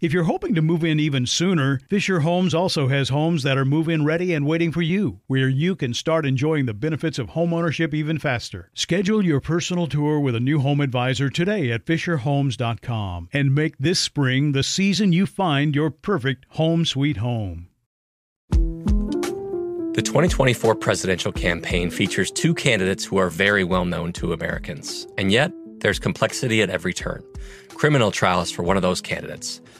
If you're hoping to move in even sooner, Fisher Homes also has homes that are move in ready and waiting for you, where you can start enjoying the benefits of homeownership even faster. Schedule your personal tour with a new home advisor today at FisherHomes.com and make this spring the season you find your perfect home sweet home. The 2024 presidential campaign features two candidates who are very well known to Americans. And yet, there's complexity at every turn. Criminal trials for one of those candidates,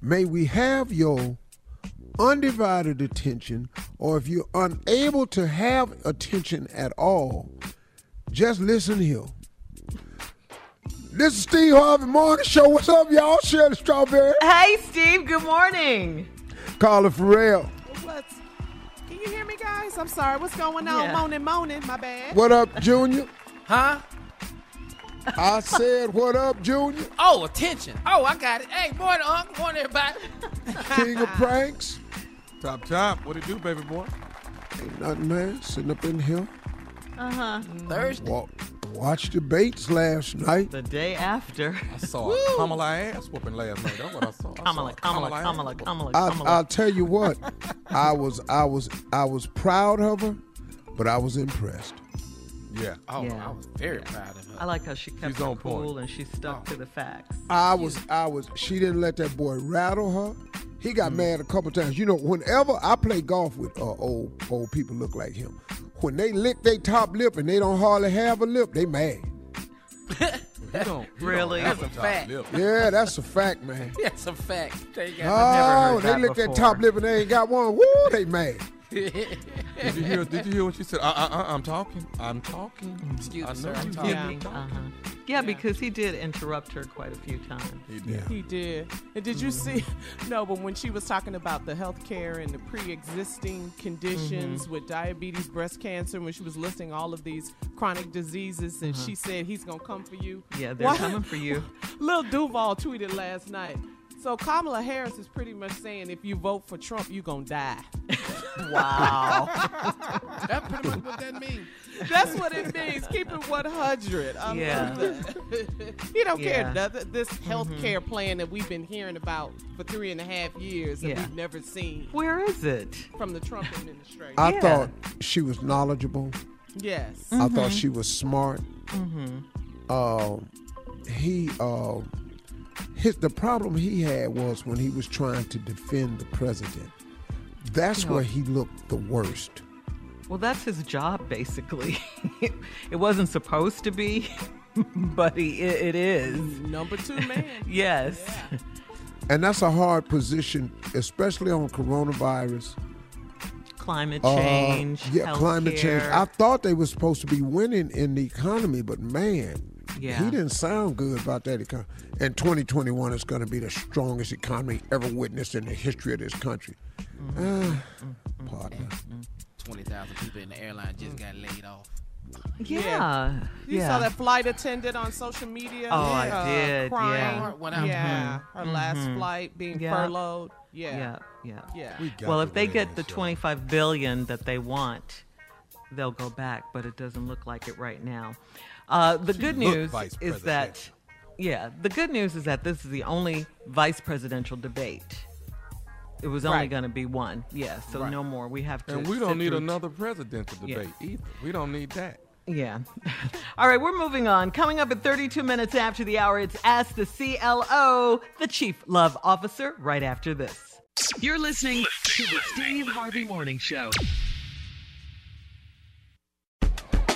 May we have your undivided attention, or if you're unable to have attention at all, just listen here. This is Steve Harvey Morning Show. What's up, y'all? Shirley Strawberry. Hey, Steve. Good morning. Carla Ferrell. What's, can you hear me, guys? I'm sorry. What's going on? Yeah. Moaning, moaning. My bad. What up, Junior? Huh? I said, what up, Junior? Oh, attention. Oh, I got it. Hey, morning, Unc. Morning, everybody. King of pranks. Top top. What it do, baby boy? Ain't nothing, man. Sitting up in here. Uh-huh. Thursday. Wa- watched debates last night. The day after. I saw a Kamala ass whooping last night. That's what I saw. I saw Kamala, a Kamala, ass Kamala, whooping. Kamala, I, Kamala. I'll tell you what. I was, I was, I was proud of her, but I was impressed. Yeah. Oh, Yeah. I was very proud of her. I like how she kept She's her on point. cool and she stuck to the facts. I was, I was. She didn't let that boy rattle her. He got mad a couple times. You know, whenever I play golf with uh, old old people look like him, when they lick their top lip and they don't hardly have a lip, they mad. You don't, you Really? Don't That's a fact. lip. Yeah, that's a fact, man. That's a fact. They got Oh, they that lick that top lip and they ain't got one. Woo, they mad. Did you hear? Did you hear what she said? Uh, uh, I'm talking. I'm talking. Excuse me, sir, I'm talking. hear me Uh-huh. talking. Yeah, because he did interrupt her quite a few times. He did. He did. And did you see? No, but when she was talking about the health care and the pre existing conditions with diabetes, breast cancer, when she was listing all of these chronic diseases, and she said, He's going to come for you. Yeah, they're Why- coming for you. Lil Duval tweeted last night. So Kamala Harris is pretty much saying if you vote for Trump, you're going to die. Wow. That's pretty much what that means. That's what it means. Keep it 100. I Yeah. he don't Yeah. care. Nothing. This health care plan that we've been hearing about for three and a half years and Yeah. we've never seen Where is it? from the Trump administration. I Yeah. thought she was knowledgeable. Yes. I thought she was smart. Uh, he uh, his the problem he had was when he was trying to defend the president. That's where he looked the worst. Well, that's his job, basically. it wasn't supposed to be, but he, it, it is. Number two man. Yes. And that's a hard position, especially on coronavirus. Climate Uh, change. yeah, climate change. I thought they were supposed to be winning in the economy, but man, Yeah. he didn't sound good about that economy. And 2021 is going to be the strongest economy ever witnessed in the history of this country. Mm-hmm. Ah, partner. 20,000 people in the airline just got laid off. Yeah. You yeah. saw that flight attendant on social media? Oh, I uh, did, Crying. yeah. Went out. Yeah. Her last flight being Yeah. furloughed. Yeah. Yeah, yeah. Yeah. We Well, if they get the show. 25 billion that they want, they'll go back, but it doesn't look like it right now. Uh, the good news vice is that, yeah, the good news is that this is the only vice presidential debate. It was only Right. going to be one, yeah. So Right. no more. We have to. And we don't need through another presidential Yeah. debate either. We don't need that. Yeah. All right, we're moving on. Coming up at 32 minutes after the hour, it's Ask the CLO, the Chief Love Officer, right after this. You're listening to the Steve Harvey Morning Show.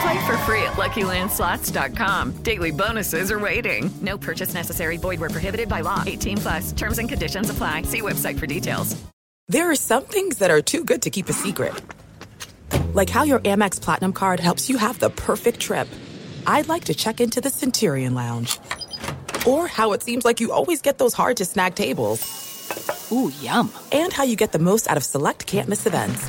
Play for free at LuckyLandSlots.com. Daily bonuses are waiting. No purchase necessary. Void where prohibited by law. 18 plus. Terms and conditions apply. See website for details. There are some things that are too good to keep a secret. Like how your Amex Platinum card helps you have the perfect trip. I'd like to check into the Centurion Lounge. Or how it seems like you always get those hard to snag tables. Ooh, yum. And how you get the most out of select can't miss events.